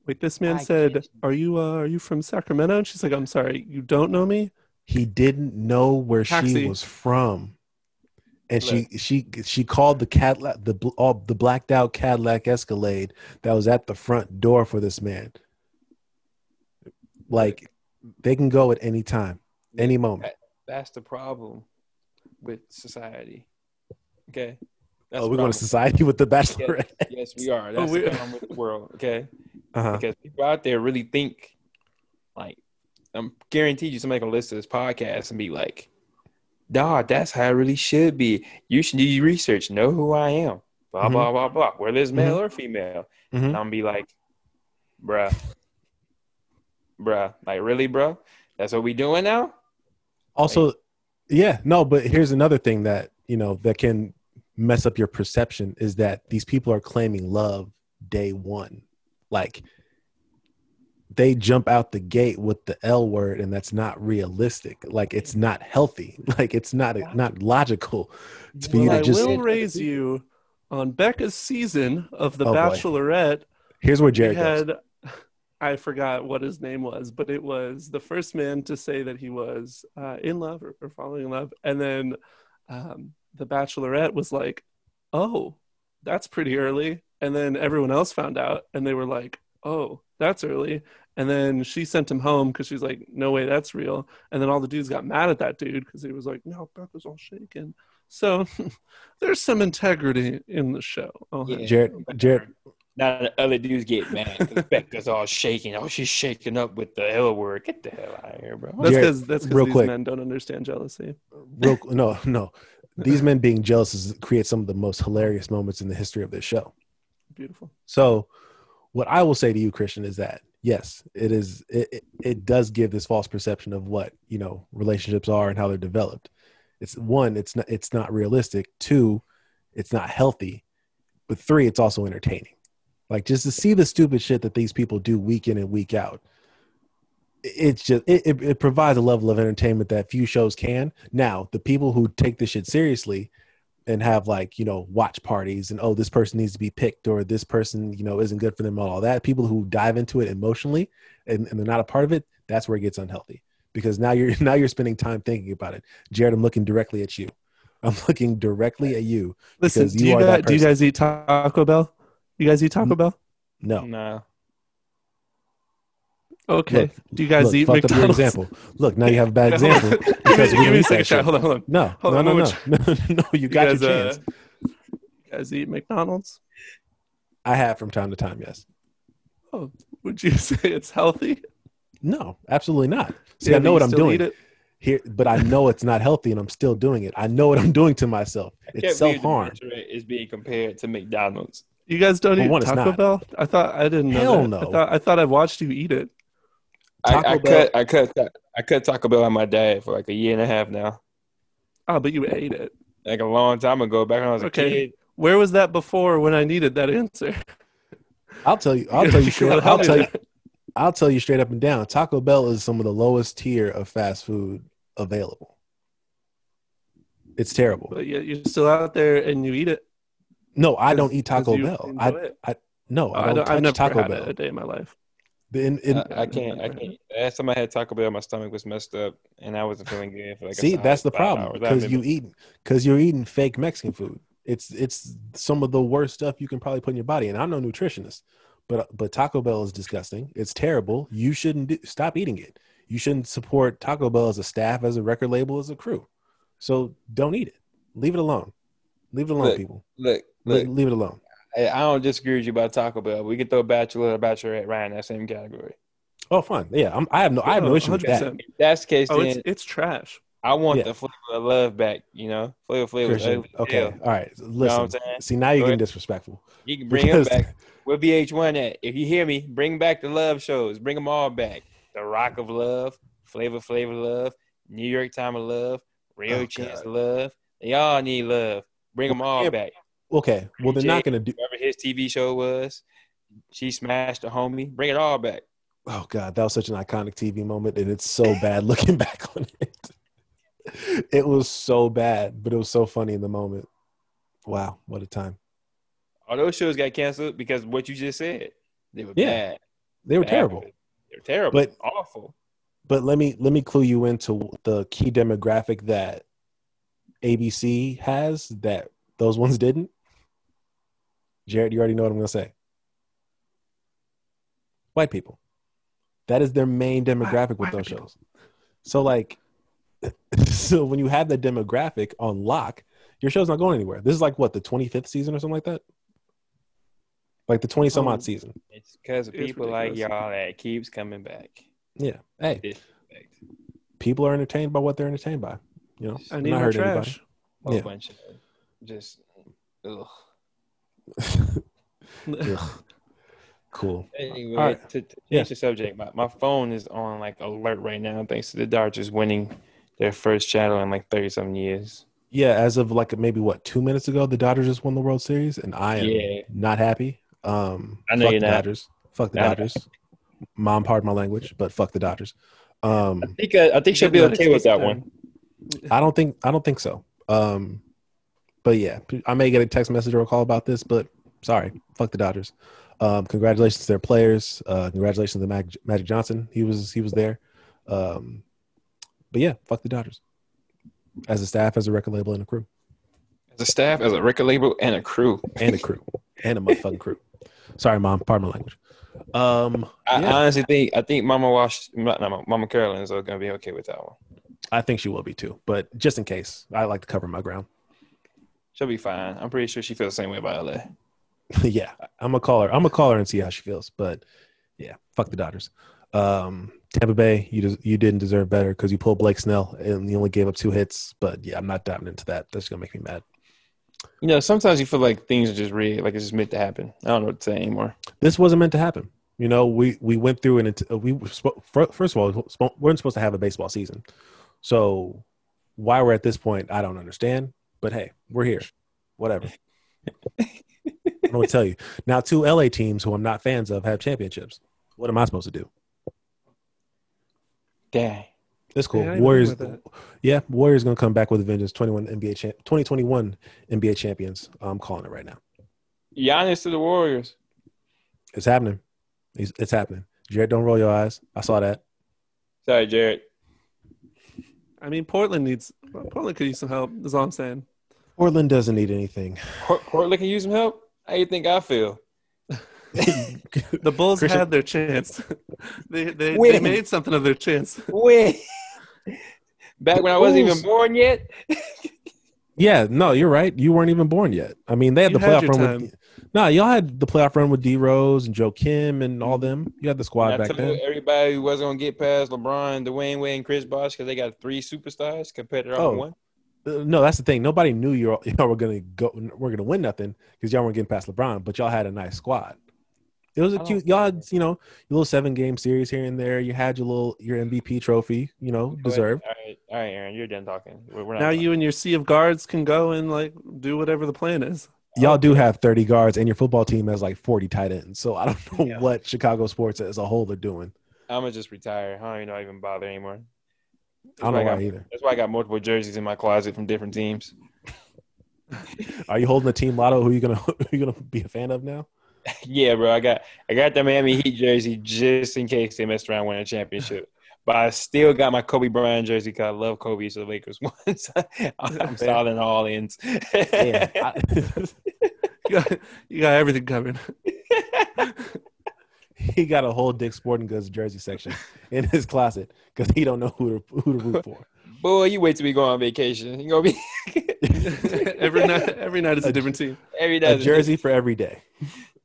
Wait, this man I said, can't- "Are you uh, are you from Sacramento?" And she's like, "I'm sorry, you don't know me." he didn't know where Taxi. she was from. And she she she called the Cadillac the all, the blacked out Cadillac Escalade that was at the front door for this man like they can go at any time any moment that's the problem with society. Okay. That's oh we're going to society with the bachelorette Yes, we are. That's we- the problem with the world. Okay. uh-huh. because people out there really think like I'm guaranteed you somebody gonna listen to this podcast and be like, dog, that's how it really should be. You should do your research, know who I am, blah Mhm. blah blah blah, whether it's male or female. Mhm. And I'm gonna be like, bruh, bruh, like really, bro? That's what we doing now? also yeah no but here's another thing that you know that can mess up your perception is that these people are claiming love day one like they jump out the gate with the l word and that's not realistic like it's not healthy like it's not not logical to for you Well, to I just will raise you on Becca's season of The Oh, boy. Bachelorette. here's where We jared goes had, I forgot what his name was, but it was the first man to say that he was uh, in love or, or falling in love, and then um, the Bachelorette was like, "Oh, that's pretty early," and then everyone else found out, and they were like, "Oh, that's early." And then she sent him home because she's like, "No way, that's real." And then all the dudes got mad at that dude because he was like, "No, Beth Becca's all shaken." So there's some integrity in the show. Oh, Yeah. jared jared Now the other dudes get mad because Becca's all shaking. Oh, she's shaking up with the L word. Get the hell out of here, bro. That's because that's because these quick. men don't understand jealousy. real no no these men being jealous is create some of the most hilarious moments in the history of this show Beautiful. So, what I will say to you, Christian, is that yes, it is. It, it, it does give this false perception of what you know relationships are and how they're developed. It's one, it's not. It's not realistic. Two, it's not healthy. But three, it's also entertaining. Like just to see the stupid shit that these people do week in and week out. It's just it, it, it provides a level of entertainment that few shows can. Now, the people who take this shit seriously and have like you know watch parties and oh this person needs to be picked or this person you know isn't good for them all that people who dive into it emotionally and, and they're not a part of it that's where it gets unhealthy because now you're now you're spending time thinking about it jared i'm looking directly at you i'm looking directly at you Listen, Because do you you, are that guys, do you guys eat Taco Bell? You guys eat Taco. Bell? no Nah. Okay. Look, do you guys look, eat fucked up your McDonald's? example look now you have a bad example give me, because we give me a second shot. Hold on, hold on. no Hold no on, no I'm no no no you got guys, your uh, chance You guys eat McDonald's? i have from time to time yes Oh, would you say it's healthy? no absolutely not see Yeah, i know what i'm doing it? here but i know it's not healthy and i'm still doing it i know what i'm doing to myself it's can't believe the self-harm is being compared to McDonald's. You guys don't Well, eat one, Taco not. Bell? I thought I didn't know. Hell that. no. I thought I thought I watched you eat it. Taco I, I Bell- cut I cut I cut Taco Bell on my dad for like a year and a half now. Oh, but you ate it. Like a long time ago, back when I was a Okay. kid. Where was that before when I needed that answer? i'll tell you i'll tell you straight i'll tell you i'll tell you straight up and down taco bell is some of the lowest tier of fast food available it's terrible But yet you're still out there and you eat it. No i don't eat taco you bell enjoy i it. no Oh, i I don't don't, I've never taco had bell it a day in my life. In, in, I, I can't. I can't. Last time I had Taco Bell, my stomach was messed up, and I wasn't feeling good for like. see, that's the problem because you remember- eat because you're eating fake Mexican food. It's it's some of the worst stuff you can probably put in your body. And I'm no nutritionist, but but Taco Bell is disgusting. It's terrible. You shouldn't do, stop eating it. You shouldn't support Taco Bell as a staff, as a record label, as a crew. So don't eat it. Leave it alone. Leave it alone, Look, people. Look, Le- look. leave it alone. I I don't disagree with you about Taco Bell. We could throw Bachelor or Bachelorette right in that same category. Oh, fine. Yeah, I'm, I have no I have no issue with that. If that's the case, Oh, then it's it's trash. I want Yeah. the flavor of love back. You know, Flavor Flav. was ugly Okay, hell. all right. You know what Listen. I'm saying? See, now you're getting disrespectful. You can bring him Because- back. We're VH1 at. If you hear me, bring back the love shows. Bring them all back. The Rock of Love, Flavor Flavor Love, New York Time of Love, Real Oh, Chance God. of Love. They all need love. Bring them all yeah. back. Okay. Well, they're not going to do. Whatever his TV show was, she smashed the homie. Bring it all back. Oh God, that was such an iconic TV moment, and it's so bad looking back on it. It was so bad, but it was so funny in the moment. Wow, what a time! All those shows got canceled because what you just said. They were Yeah, bad. They were Bad. terrible. They were terrible. But- awful. But let me let me clue you into the key demographic that ABC has that those ones didn't. Jared, you already know what I'm going to say. White people. That is their main demographic with those shows. So like, so when you have that demographic on lock, your show's not going anywhere. This is like what the 25th season or something like that. Like the 20 some Oh. odd season. It's because of people like y'all that keeps coming back. Yeah. Hey, people are entertained by what they're entertained by. You know, I I'm need not more hurting anybody. trash. A whole Yeah. Just ugh. Ugh. cool. Anyway, All right. to, to change Yeah. the subject, my, my phone is on like alert right now thanks to the Dodgers winning their first title in like 30 something years. Yeah, as of like maybe what two minutes ago, the Dodgers just won the World Series, and I am Yeah. not happy. Um, I know fuck you're the not. Dodgers. Fuck the know. Dodgers. Mom, pardon my language, but fuck the Dodgers. Um, I think uh, I think she'll be okay with that one. I don't think I don't think so. Um, but yeah, I may get a text message or a call about this, but sorry, fuck the Dodgers. Um, congratulations to their players. Uh, congratulations to Mag- Magic Johnson. He was he was there. Um, but yeah, fuck the Dodgers. As a staff, as a record label, and a crew, As a staff, as a record label, and a crew. and a crew, and a motherfucking crew. Sorry, mom. Pardon my language. Um, I Yeah. honestly think I think Mama Wash, not Mama Carolyn is gonna be okay with that one. I think she will be too, but just in case, I like to cover my ground. She'll be fine. I'm pretty sure she feels the same way about LA. yeah, I'm gonna call her. I'm gonna call her and see how she feels. But yeah, fuck the Dodgers. Um, Tampa Bay, you des- you didn't deserve better because you pulled Blake Snell and you only gave up two hits. But yeah, I'm not diving into that. That's gonna make me mad. You know, sometimes you feel like things are just rigged, like it's just meant to happen. I don't know what to say anymore. This wasn't meant to happen. You know, we we went through and it, we were spo- fir- first of all we weren't supposed to have a baseball season. So why we're at this point, I don't understand. But hey, we're here. Whatever. I'm gonna tell you now. Two LA teams who I'm not fans of have championships. What am I supposed to do? Dang. That's cool. Yeah, Warriors. that. Yeah, Warriors gonna come back with a vengeance. 21 NBA champ, 2021 NBA champions. I'm calling it right now. Giannis to the Warriors. It's happening. It's, it's happening. Jared, don't roll your eyes. I saw that. Sorry, Jared. I mean, Portland needs Portland could use some help. Is all I'm saying. Portland doesn't need anything. Port- Portland can use some help. How you think I feel? The Bulls Christian- had their chance. they they, they made something of their chance. When? Back when I wasn't even born yet. Yeah, no, you're right. You weren't even born yet. I mean, they had You the had playoff your run with. Time. No, y'all had the playoff run with D Rose and Joakim and all them. You had the squad I back then. everybody who wasn't gonna get past LeBron, Dwyane Wade, and Chris Bosh because they got three superstars compared to their Oh. one. Uh, No, that's the thing. Nobody knew y'all, y'all were gonna go. We're gonna win nothing because y'all weren't getting past LeBron, but y'all had a nice squad. It was a Oh. cute. Y'all had you know your little seven game series here and there. You had your little your MVP trophy. You know, deserved. All right, all right, Aaron, you're done talking. We're, we're not Now talking. you and your sea of guards can go and like do whatever the plan is. Y'all do have thirty guards, and your football team has like forty tight ends. So I don't know Yeah. what Chicago sports as a whole are doing. I'm gonna just retire. I don't even know even bother anymore. That's I don't know why why got, either. That's why I got multiple jerseys in my closet from different teams. Are you holding a team lotto? Who you gonna who you gonna be a fan of now? yeah, bro. I got I got the Miami Heat jersey just in case they messed around winning a championship. But I still got my Kobe Bryant jersey because I love Kobe so the Lakers won. So I'm solid all ends. yeah, I, you, got, you got everything covered. he got a whole Dick Sporting Goods jersey section in his closet because he don't know who to who to root for. Boy, you wait till we go on vacation. You gonna be every night. Every night is a, a different team. Every night, a jersey for every day.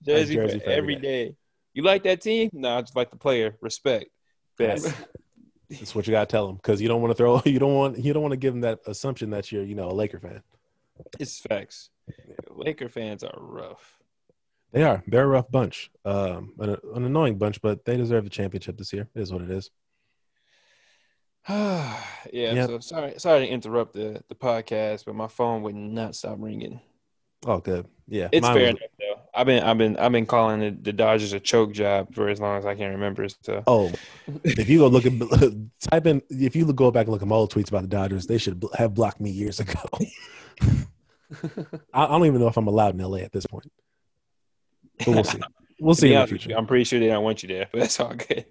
Jersey, jersey for, for, every day. day. You like that team? No, I just like the player. Respect. That's, that's what you gotta tell them because you don't want to throw. You don't want. You don't want to give them that assumption that you're, you know, a Laker fan. It's facts. Laker fans are rough. They are. They're a rough bunch. Um, an, an annoying bunch, but they deserve the championship this year. It is what it is. yeah. Yep. So sorry, sorry to interrupt the the podcast, but my phone would not stop ringing. Oh, good. Yeah, it's fair was... enough though. I've been I've been I've been calling the, the Dodgers a choke job for as long as I can remember. So oh, if you go look at type in if you go back and look at my old tweets about the Dodgers, they should have blocked me years ago. I, I don't even know if I'm allowed in LA at this point. But we'll see. We'll see in the future. I'm pretty sure they don't want you there, but that's all good.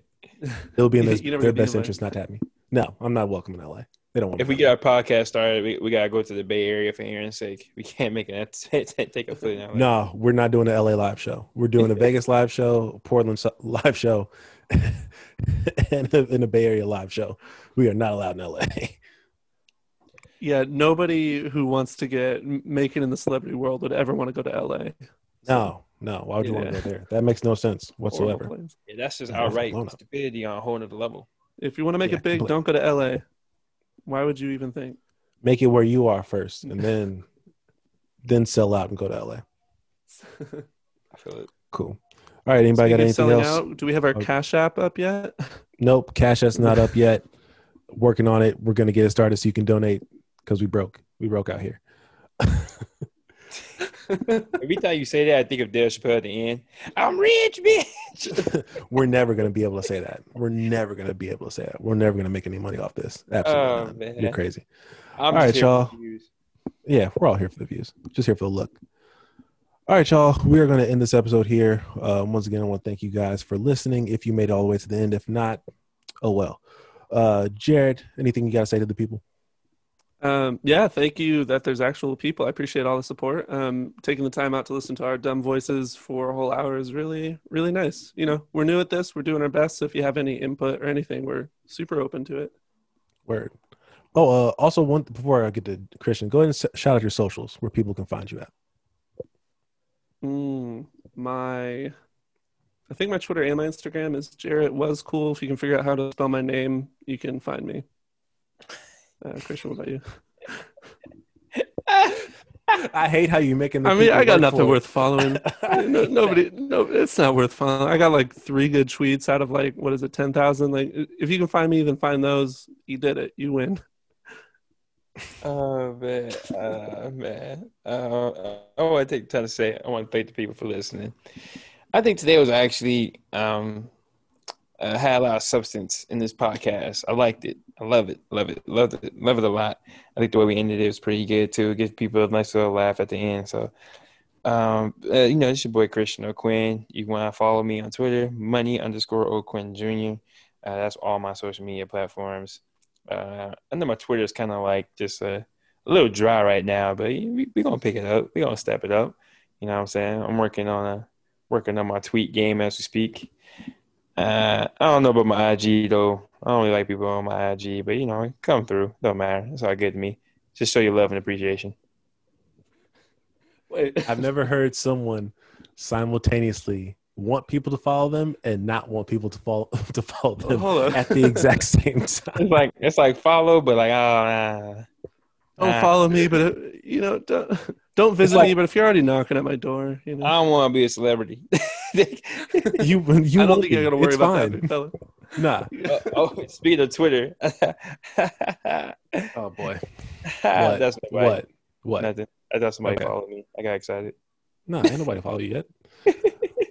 It'll be in their, their best interest not to have me. No, I'm not welcome in LA. They don't want. If we get our podcast started, we, we gotta go to the Bay Area for Aaron's sake. We can't make it take a foot in LA. No, we're not doing the LA live show. We're doing a Vegas live show, Portland live show, and in the Bay Area live show. We are not allowed in LA. Yeah, nobody who wants to get making in the celebrity world would ever want to go to LA. No, no. Why would you yeah. want to go there? That makes no sense whatsoever. Yeah, that's just outright stupidity on a whole other level. If you want to make yeah, it big, don't go to LA. Why would you even think? Make it where you are first, and then then sell out and go to LA. I feel it. Cool. All right. Anybody got anything else? Out, do we have our okay. Cash App up yet? Nope. Cash App's not up yet. Working on it. We're gonna get it started so you can donate because we broke. We broke out here. Every time you say that, I think of Dave Chappelle at the end. I'm rich, bitch. We're never gonna be able to say that. We're never gonna be able to say that. We're never gonna make any money off this. Absolutely oh. Man. You're crazy. I'm all right, y'all. Yeah, we're all here for the views. Just here for the look. All right, y'all. We are going to end this episode here. Uh, once again, I want to thank you guys for listening. If you made it all the way to the end, if not, oh well. Uh, Jared, anything you got to say to the people? Um, yeah, thank you that there's actual people. I appreciate all the support. Um, taking the time out to listen to our dumb voices for a whole hour is really, really nice. You know, we're new at this. We're doing our best. So if you have any input or anything, we're super open to it. Word. Oh, uh, also one before I get to Christian, go ahead and shout out your socials where people can find you at. Mm, my, I think my Twitter and my Instagram is Jarrett was cool. If you can figure out how to spell my name, you can find me. Uh, Christian, what about you? I hate how you making. I mean, I got nothing worth following. no, nobody, no, it's not worth following. I got like three good tweets out of like what is it, ten thousand? Like, if you can find me, then find those. You did it. You win. Oh man, uh, man. Uh, oh, I take time to say I want to thank the people for listening. I think today was actually um, uh, had a lot of substance in this podcast. I liked it. I love it. Love it. Love it. Love it a lot. I think the way we ended it was pretty good too. Give people a nice little laugh at the end. So, um, uh, you know, it's your boy Christian O'Quinn. You want to follow me on Twitter, money underscore O'Quinn Jr. Uh, that's all my social media platforms. Uh, I know my Twitter is kind of like just a, a, little dry right now, but we're we gonna pick it up. We're gonna step it up. You know what I'm saying? I'm working on a working on my tweet game as we speak. Uh, I don't know about my IG though. I don't really like people on my IG, but you know, come through. Don't matter. It's all good to me. Just show your love and appreciation. Wait, I've never heard someone simultaneously want people to follow them and not want people to follow to follow them at the exact same time. It's like it's like follow, but like oh nah. Don't nah. follow me, but uh, you know, don't, don't visit like, me. But if you're already knocking at my door, you know, I don't want to be a celebrity. you, you I don't think you're gonna worry about fine. that, fella. Nah. Uh, oh, speed of Twitter. oh boy. What? That's what? What? Nothing. I thought somebody okay. followed me. I got excited. No, ain't nobody follow you yet.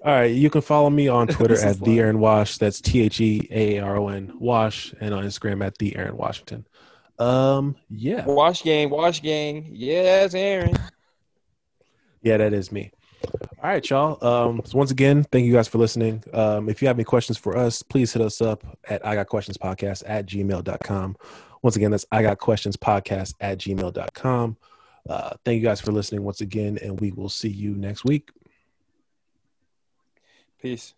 All right, you can follow me on Twitter at the Aaron Wash. That's T H E A R O N Wash, and on Instagram at the Aaron Washington. Um, yeah. Wash gang, wash gang. Yes, Aaron. Yeah, that is me. All right, y'all. Um, so once again, thank you guys for listening. Um, if you have any questions for us, please hit us up at I got questions podcast at gmail.com. Once again, that's I got questions podcast at gmail.com. Uh, thank you guys for listening once again, and we will see you next week. Peace.